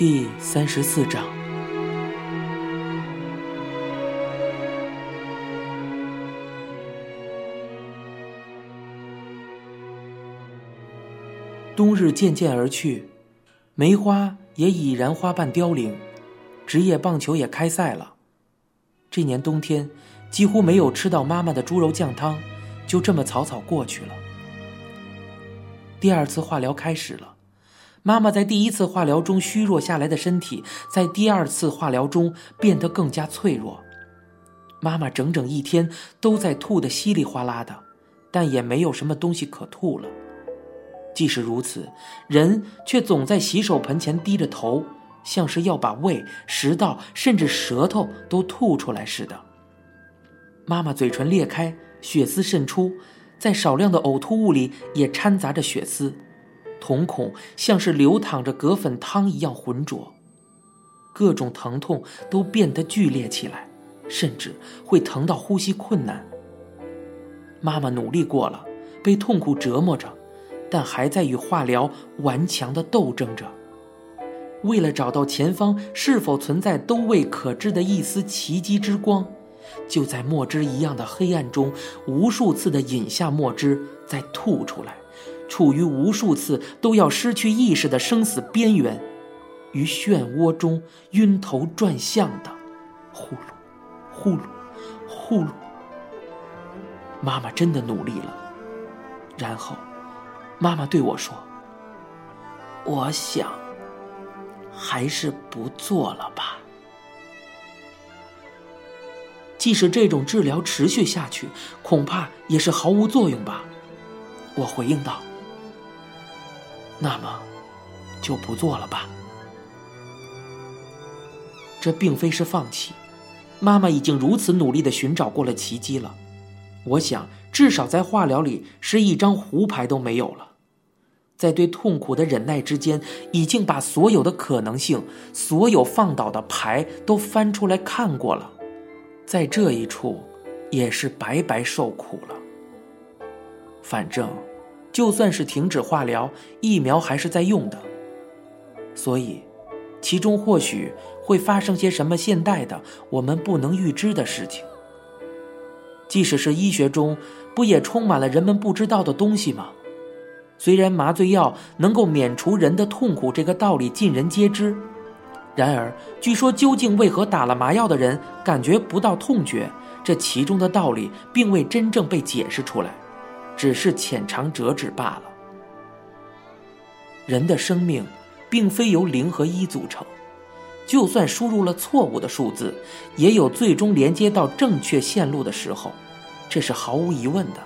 第三十四章。冬日渐渐而去，梅花也已然花瓣凋零，职业棒球也开赛了。这年冬天几乎没有吃到妈妈的猪肉酱汤，就这么草草过去了。第二次化疗开始了，妈妈在第一次化疗中虚弱下来的身体，在第二次化疗中变得更加脆弱。妈妈整整一天都在吐得稀里哗啦的，但也没有什么东西可吐了。即使如此，人却总在洗手盆前低着头，像是要把胃、食道甚至舌头都吐出来似的。妈妈嘴唇裂开，血丝渗出，在少量的呕吐物里也掺杂着血丝，瞳孔像是流淌着葛粉汤一样浑浊，各种疼痛都变得剧烈起来，甚至会疼到呼吸困难。妈妈努力过了，被痛苦折磨着。但还在与化疗顽强的斗争着。为了找到前方是否存在都未可知的一丝奇迹之光，就在墨汁一样的黑暗中，无数次的饮下墨汁，再吐出来，处于无数次都要失去意识的生死边缘，于漩涡中晕头转向的，呼噜，呼噜，呼噜。妈妈真的努力了，然后。妈妈对我说：“我想，还是不做了吧。即使这种治疗持续下去，恐怕也是毫无作用吧。”我回应道：“那么，就不做了吧。”这并非是放弃，妈妈已经如此努力的寻找过了奇迹了。我想，至少在化疗里，是一张胡牌都没有了。在对痛苦的忍耐之间，已经把所有的可能性、所有放倒的牌都翻出来看过了，在这一处，也是白白受苦了。反正，就算是停止化疗，疫苗还是在用的，所以，其中或许会发生些什么现代的我们不能预知的事情。即使是医学中，不也充满了人们不知道的东西吗？虽然麻醉药能够免除人的痛苦，这个道理尽人皆知，然而，据说究竟为何打了麻药的人感觉不到痛觉，这其中的道理并未真正被解释出来，只是浅尝辄止罢了。人的生命，并非由零和一组成，就算输入了错误的数字，也有最终连接到正确线路的时候，这是毫无疑问的。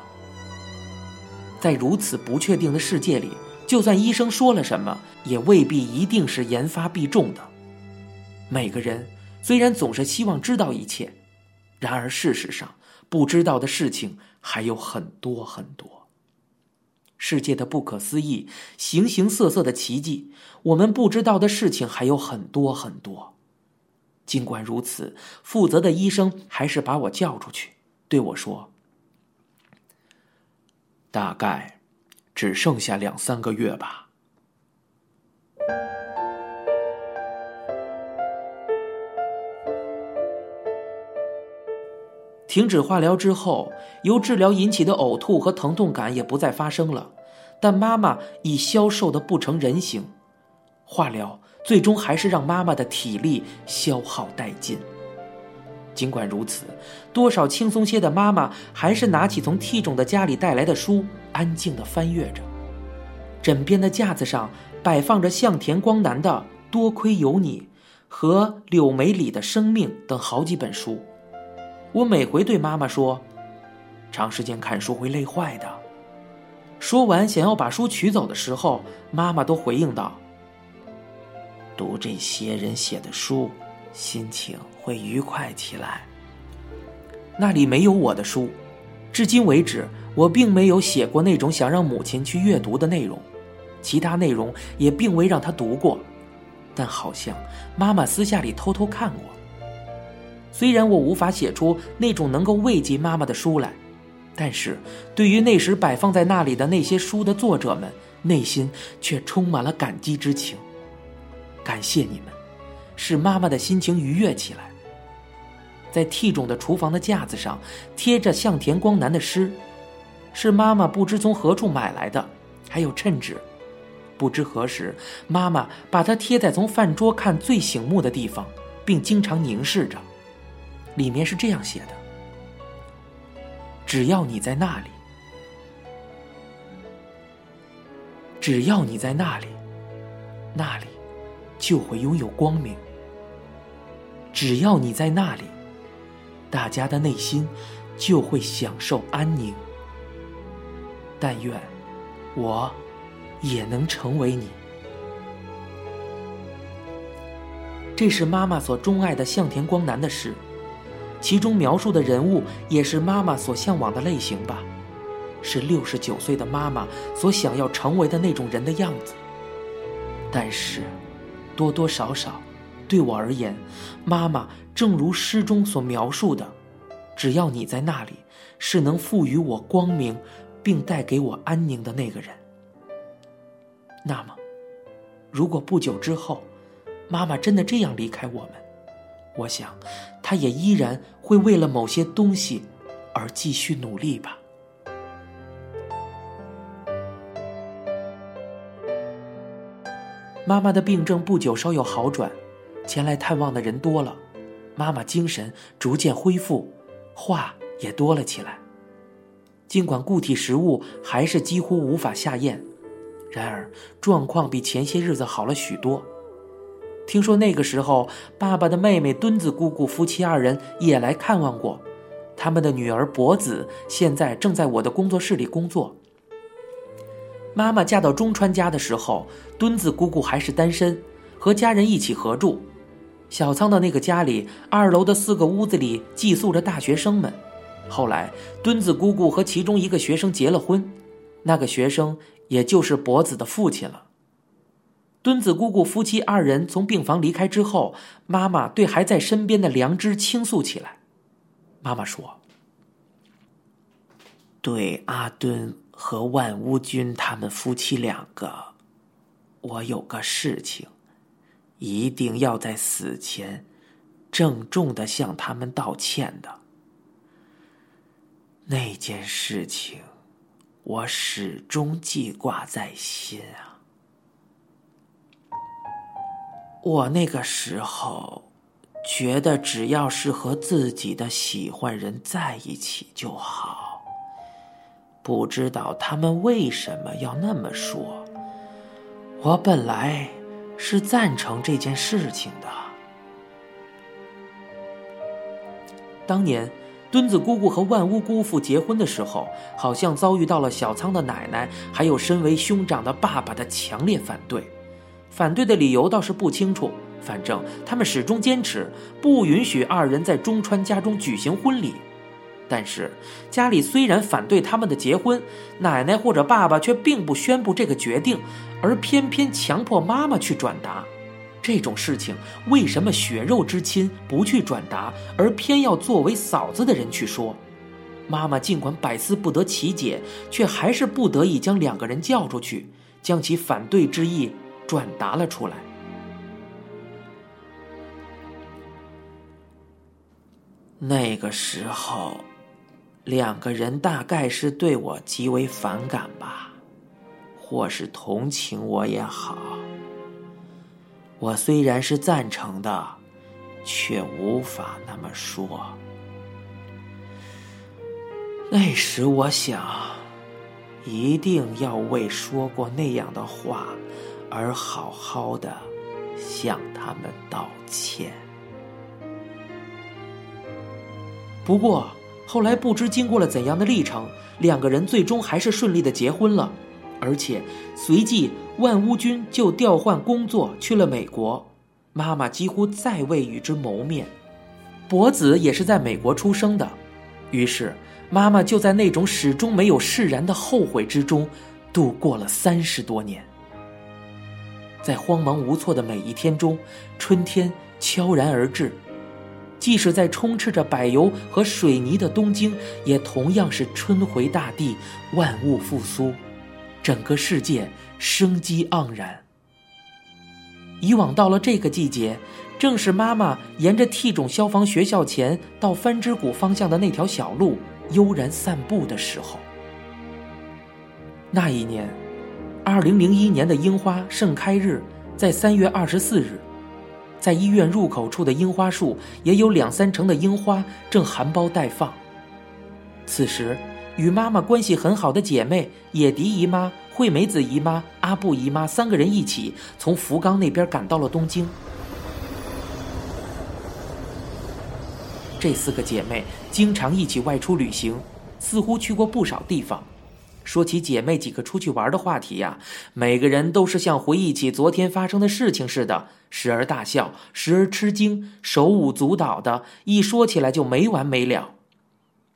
在如此不确定的世界里，就算医生说了什么，也未必一定是言发必中的。每个人虽然总是希望知道一切，然而事实上，不知道的事情还有很多很多。世界的不可思议，形形色色的奇迹，我们不知道的事情还有很多很多。尽管如此，负责的医生还是把我叫出去，对我说。大概只剩下两三个月吧。停止化疗之后，由治疗引起的呕吐和疼痛感也不再发生了，但妈妈已消瘦的不成人形。化疗最终还是让妈妈的体力消耗殆尽。尽管如此，多少轻松些的妈妈还是拿起从 T 种的家里带来的书，安静地翻阅着。枕边的架子上摆放着向田光男的《多亏有你》和柳梅里的《生命》等好几本书。我每回对妈妈说：“长时间看书会累坏的。”说完，想要把书取走的时候，妈妈都回应道：“读这些人写的书。”心情会愉快起来。那里没有我的书，至今为止，我并没有写过那种想让母亲去阅读的内容，其他内容也并未让她读过，但好像妈妈私下里偷偷看过。虽然我无法写出那种能够慰藉妈妈的书来，但是对于那时摆放在那里的那些书的作者们，内心却充满了感激之情。感谢你们，使妈妈的心情愉悦起来。在替种的厨房的架子上贴着向田光男的诗，是妈妈不知从何处买来的，还有衬纸。不知何时，妈妈把它贴在从饭桌看最醒目的地方，并经常凝视着。里面是这样写的：“只要你在那里，只要你在那里，那里就会拥有光明。只要你在那里，大家的内心就会享受安宁。但愿我。”也能成为你。这是妈妈所钟爱的向田光男的诗，其中描述的人物也是妈妈所向往的类型吧，是六十九岁的妈妈所想要成为的那种人的样子。但是，多多少少，对我而言，妈妈正如诗中所描述的，只要你在那里，是能赋予我光明，并带给我安宁的那个人。那么，如果不久之后，妈妈真的这样离开我们，我想，他也依然会为了某些东西而继续努力吧。妈妈的病症不久稍有好转，前来探望的人多了，妈妈精神逐渐恢复，话也多了起来。尽管固体食物还是几乎无法下咽。然而，状况比前些日子好了许多。听说那个时候，爸爸的妹妹墩子姑姑夫妻二人也来看望过。他们的女儿博子现在正在我的工作室里工作。妈妈嫁到中川家的时候，墩子姑姑还是单身，和家人一起合住。小仓的那个家里，二楼的四个屋子里寄宿着大学生们。后来，墩子姑姑和其中一个学生结了婚，那个学生。也就是博子的父亲了。墩子姑姑夫妻二人从病房离开之后，妈妈对还在身边的良知倾诉起来。妈妈说：“对阿敦和万乌君他们夫妻两个，我有个事情，一定要在死前郑重的向他们道歉的。那件事情。”我始终记挂在心啊！我那个时候觉得，只要是和自己的喜欢人在一起就好。不知道他们为什么要那么说。我本来是赞成这件事情的。当年。墩子姑姑和万屋姑父结婚的时候，好像遭遇到了小仓的奶奶，还有身为兄长的爸爸的强烈反对。反对的理由倒是不清楚，反正他们始终坚持不允许二人在中川家中举行婚礼。但是家里虽然反对他们的结婚，奶奶或者爸爸却并不宣布这个决定，而偏偏强迫妈妈去转达。这种事情，为什么血肉之亲不去转达，而偏要作为嫂子的人去说？妈妈尽管百思不得其解，却还是不得已将两个人叫出去，将其反对之意转达了出来。那个时候，两个人大概是对我极为反感吧，或是同情我也好。我虽然是赞成的，却无法那么说。那时我想，一定要为说过那样的话而好好的向他们道歉。不过后来不知经过了怎样的历程，两个人最终还是顺利的结婚了。而且随即，万屋君就调换工作去了美国，妈妈几乎再未与之谋面。博子也是在美国出生的，于是妈妈就在那种始终没有释然的后悔之中，度过了三十多年。在慌忙无措的每一天中，春天悄然而至，即使在充斥着柏油和水泥的东京，也同样是春回大地，万物复苏。整个世界生机盎然。以往到了这个季节，正是妈妈沿着 T 种消防学校前到番枝谷方向的那条小路悠然散步的时候。那一年，二零零一年的樱花盛开日在三月二十四日，在医院入口处的樱花树也有两三成的樱花正含苞待放。此时，与妈妈关系很好的姐妹野迪姨妈、惠美子姨妈、阿布姨妈三个人一起从福冈那边赶到了东京。这四个姐妹经常一起外出旅行，似乎去过不少地方。说起姐妹几个出去玩的话题呀，每个人都是像回忆起昨天发生的事情似的，时而大笑，时而吃惊，手舞足蹈的，一说起来就没完没了。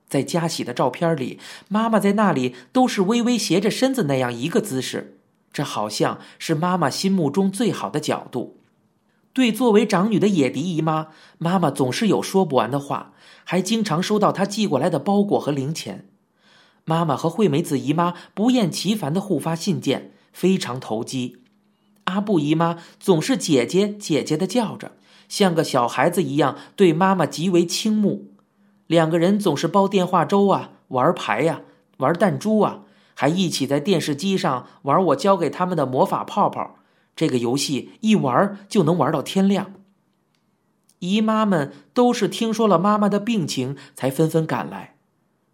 在加喜的照片里，妈妈在那里都是微微斜着身子那样一个姿势，这好像是妈妈心目中最好的角度。对作为长女的野迪姨妈，妈妈总是有说不完的话，还经常收到她寄过来的包裹和零钱。妈妈和惠美子姨妈不厌其烦的互发信件，非常投机。阿布姨妈总是姐姐姐姐的叫着，像个小孩子一样对妈妈极为倾慕。两个人总是煲电话粥啊，玩牌呀，玩弹珠啊，还一起在电视机上玩我教给他们的魔法泡泡。这个游戏一玩就能玩到天亮。姨妈们都是听说了妈妈的病情，才纷纷赶来。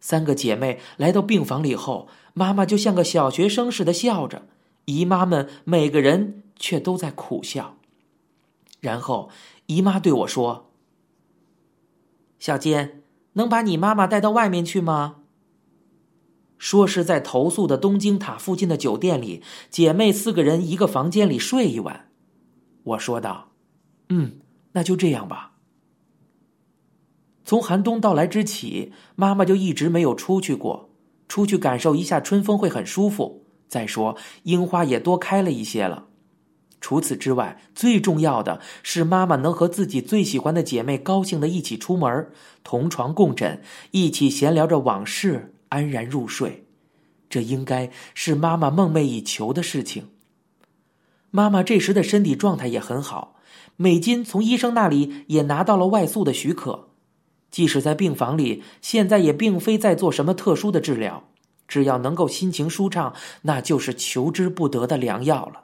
三个姐妹来到病房里后，妈妈就像个小学生似的笑着，姨妈们每个人却都在苦笑。然后姨妈对我说：“小坚，能把你妈妈带到外面去吗？”说是在投诉的东京塔附近的酒店里，姐妹四个人一个房间里睡一晚。我说道：“嗯，那就这样吧。”从寒冬到来之起，妈妈就一直没有出去过。出去感受一下春风会很舒服。再说，樱花也多开了一些了。除此之外，最重要的是妈妈能和自己最喜欢的姐妹高兴的一起出门，同床共枕，一起闲聊着往事，安然入睡。这应该是妈妈梦寐以求的事情。妈妈这时的身体状态也很好，美金从医生那里也拿到了外宿的许可。即使在病房里，现在也并非在做什么特殊的治疗，只要能够心情舒畅，那就是求之不得的良药了。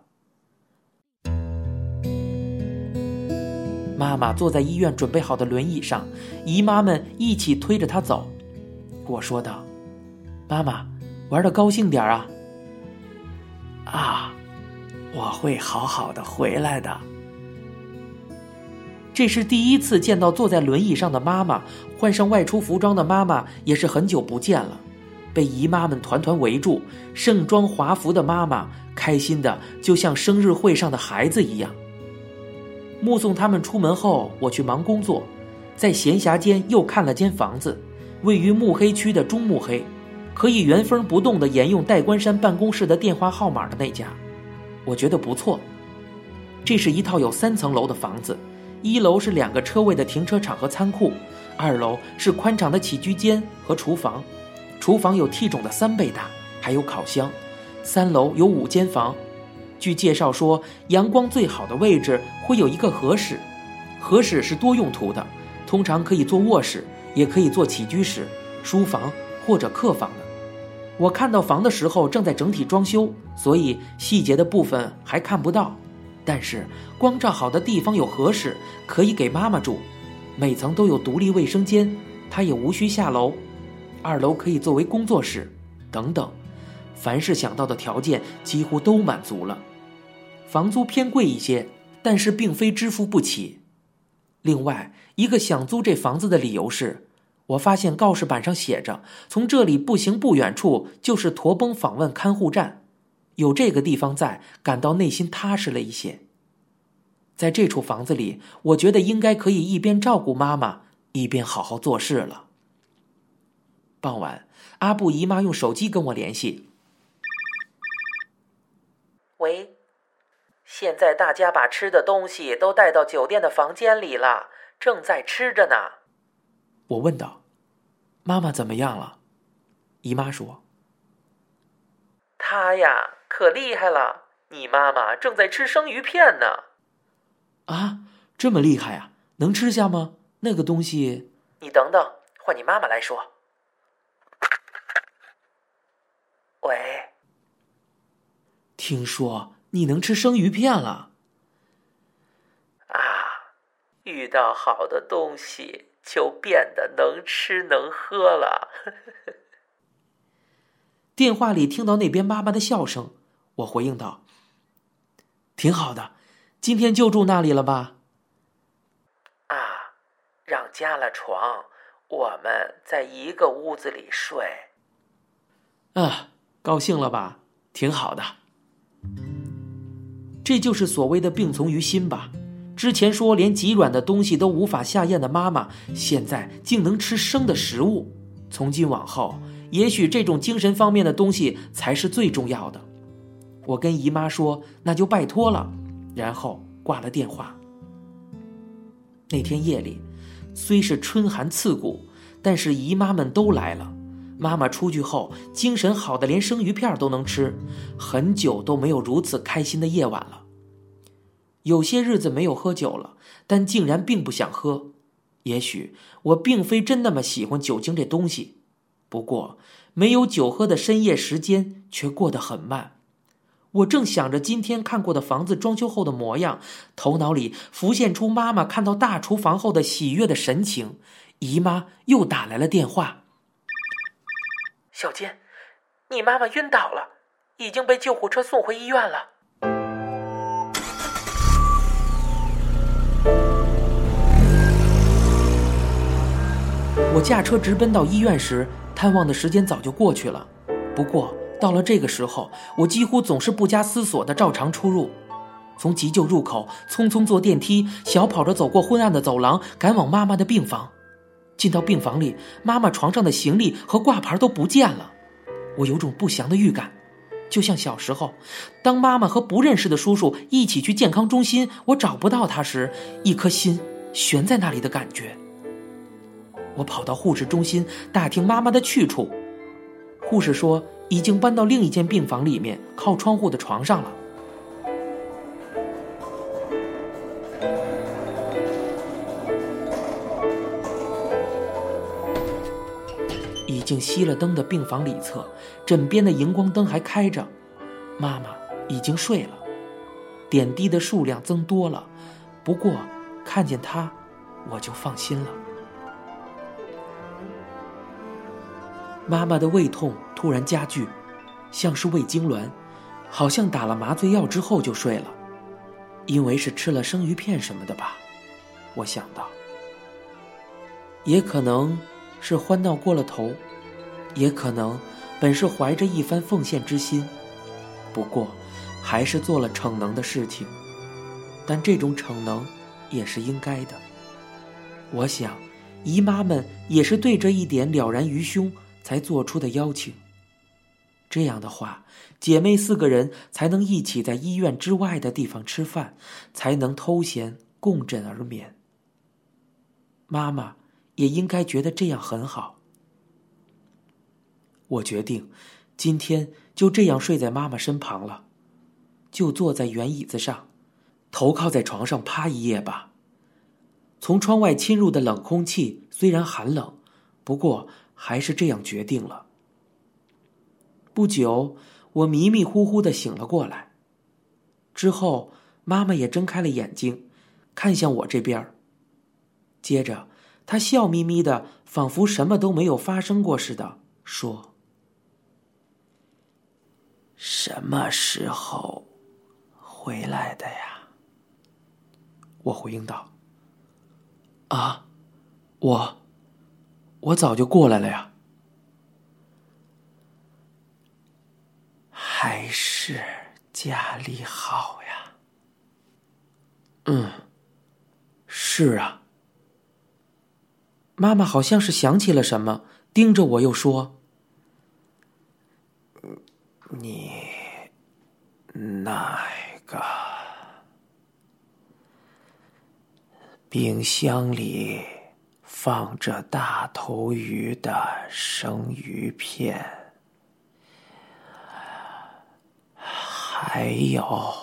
妈妈坐在医院准备好的轮椅上，姨妈们一起推着她走。我说道：“妈妈，玩的高兴点啊！”啊，我会好好的回来的。这是第一次见到坐在轮椅上的妈妈，换上外出服装的妈妈也是很久不见了。被姨妈们团团围住，盛装华服的妈妈开心的就像生日会上的孩子一样。目送他们出门后，我去忙工作，在闲暇间又看了间房子，位于目黑区的中目黑，可以原封不动的沿用代官山办公室的电话号码的那家，我觉得不错。这是一套有三层楼的房子。一楼是两个车位的停车场和仓库，二楼是宽敞的起居间和厨房，厨房有 T 种的三倍大，还有烤箱。三楼有五间房，据介绍说，阳光最好的位置会有一个合室，合室是多用途的，通常可以做卧室，也可以做起居室、书房或者客房的。我看到房的时候正在整体装修，所以细节的部分还看不到。但是光照好的地方有合适，可以给妈妈住，每层都有独立卫生间，她也无需下楼。二楼可以作为工作室，等等，凡是想到的条件几乎都满足了。房租偏贵一些，但是并非支付不起。另外一个想租这房子的理由是，我发现告示板上写着，从这里步行不远处就是驼峰访问看护站。有这个地方在，感到内心踏实了一些。在这处房子里，我觉得应该可以一边照顾妈妈，一边好好做事了。傍晚，阿布姨妈用手机跟我联系：“喂，现在大家把吃的东西都带到酒店的房间里了，正在吃着呢。”我问道：“妈妈怎么样了？”姨妈说：“她呀。”可厉害了！你妈妈正在吃生鱼片呢。啊，这么厉害啊！能吃下吗？那个东西……你等等，换你妈妈来说。喂，听说你能吃生鱼片了？啊，遇到好的东西就变得能吃能喝了。电话里听到那边妈妈的笑声，我回应道：“挺好的，今天就住那里了吧？”啊，让加了床，我们在一个屋子里睡。啊。高兴了吧？挺好的。这就是所谓的病从于心吧。之前说连极软的东西都无法下咽的妈妈，现在竟能吃生的食物。从今往后，也许这种精神方面的东西才是最重要的。我跟姨妈说：“那就拜托了。”然后挂了电话。那天夜里，虽是春寒刺骨，但是姨妈们都来了。妈妈出去后，精神好的连生鱼片都能吃，很久都没有如此开心的夜晚了。有些日子没有喝酒了，但竟然并不想喝。也许我并非真那么喜欢酒精这东西，不过没有酒喝的深夜时间却过得很慢。我正想着今天看过的房子装修后的模样，头脑里浮现出妈妈看到大厨房后的喜悦的神情。姨妈又打来了电话。小坚，你妈妈晕倒了，已经被救护车送回医院了。我驾车直奔到医院时，探望的时间早就过去了。不过到了这个时候，我几乎总是不加思索的照常出入，从急救入口匆匆坐电梯，小跑着走过昏暗的走廊，赶往妈妈的病房。进到病房里，妈妈床上的行李和挂牌都不见了，我有种不祥的预感，就像小时候，当妈妈和不认识的叔叔一起去健康中心，我找不到他时，一颗心悬在那里的感觉。我跑到护士中心打听妈妈的去处，护士说已经搬到另一间病房里面，靠窗户的床上了。已经熄了灯的病房里侧，枕边的荧光灯还开着，妈妈已经睡了，点滴的数量增多了，不过看见她，我就放心了。妈妈的胃痛突然加剧，像是胃痉挛，好像打了麻醉药之后就睡了，因为是吃了生鱼片什么的吧，我想到，也可能是欢闹过了头。也可能，本是怀着一番奉献之心，不过，还是做了逞能的事情。但这种逞能，也是应该的。我想，姨妈们也是对这一点了然于胸，才做出的邀请。这样的话，姐妹四个人才能一起在医院之外的地方吃饭，才能偷闲共枕而眠。妈妈也应该觉得这样很好。我决定，今天就这样睡在妈妈身旁了，就坐在圆椅子上，头靠在床上趴一夜吧。从窗外侵入的冷空气虽然寒冷，不过还是这样决定了。不久，我迷迷糊糊的醒了过来，之后妈妈也睁开了眼睛，看向我这边接着她笑眯眯的，仿佛什么都没有发生过似的说。什么时候回来的呀？我回应道：“啊，我，我早就过来了呀。还是家里好呀。”“嗯，是啊。”妈妈好像是想起了什么，盯着我又说。你那个冰箱里放着大头鱼的生鱼片，还有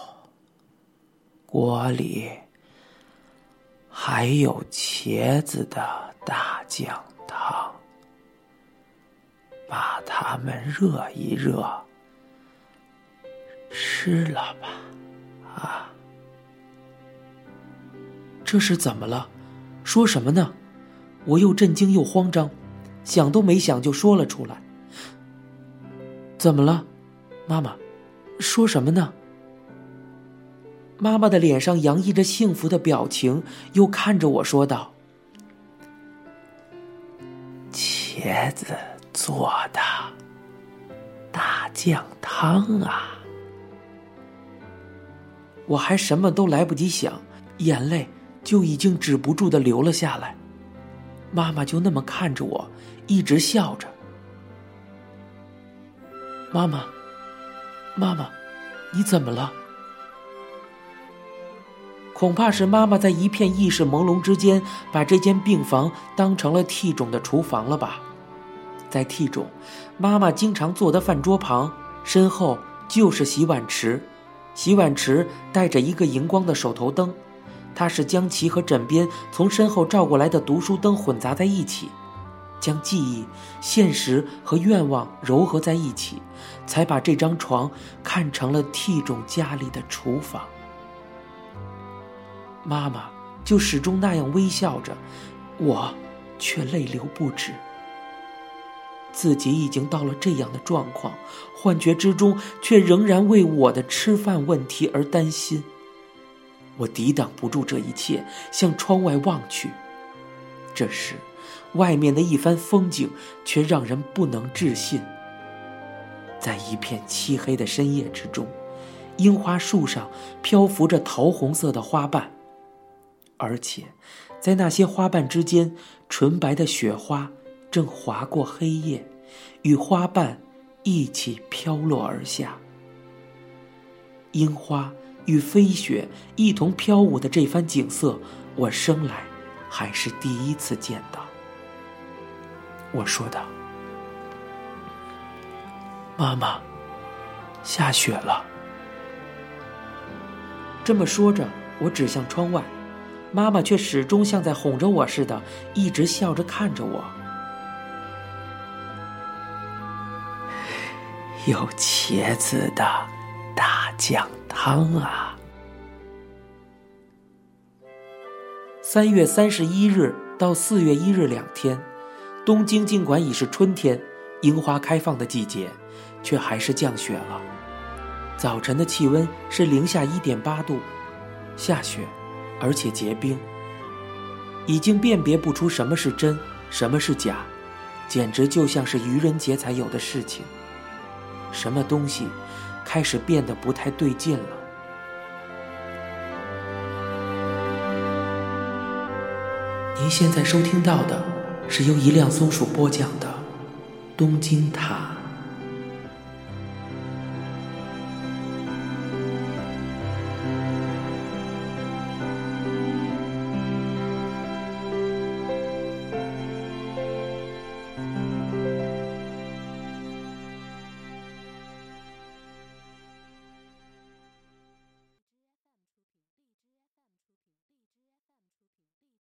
锅里还有茄子的大酱汤，把它们热一热，吃了吧，啊！这是怎么了？说什么呢？我又震惊又慌张，想都没想就说了出来。怎么了，妈妈？说什么呢？妈妈的脸上洋溢着幸福的表情，又看着我说道：“茄子做的大酱汤啊！”我还什么都来不及想，眼泪就已经止不住的流了下来。妈妈就那么看着我，一直笑着。妈妈，妈妈，你怎么了？恐怕是妈妈在一片意识朦胧之间，把这间病房当成了替种的厨房了吧？在替种，妈妈经常坐的饭桌旁，身后就是洗碗池，洗碗池带着一个荧光的手头灯，他是将其和枕边从身后照过来的读书灯混杂在一起，将记忆、现实和愿望糅合在一起，才把这张床看成了替种家里的厨房。妈妈就始终那样微笑着，我却泪流不止。自己已经到了这样的状况，幻觉之中却仍然为我的吃饭问题而担心。我抵挡不住这一切，向窗外望去。这时，外面的一番风景却让人不能置信。在一片漆黑的深夜之中，樱花树上漂浮着桃红色的花瓣。而且，在那些花瓣之间，纯白的雪花正划过黑夜，与花瓣一起飘落而下。樱花与飞雪一同飘舞的这番景色，我生来还是第一次见到。我说道：“妈妈，下雪了。”这么说着，我指向窗外。妈妈却始终像在哄着我似的，一直笑着看着我。有茄子的大酱汤啊！三月三十一日到四月一日两天，东京尽管已是春天，樱花开放的季节，却还是降雪了。早晨的气温是零下一点八度，下雪。而且结冰，已经辨别不出什么是真，什么是假，简直就像是愚人节才有的事情。什么东西开始变得不太对劲了？您现在收听到的是由一辆松鼠播讲的《东京塔》。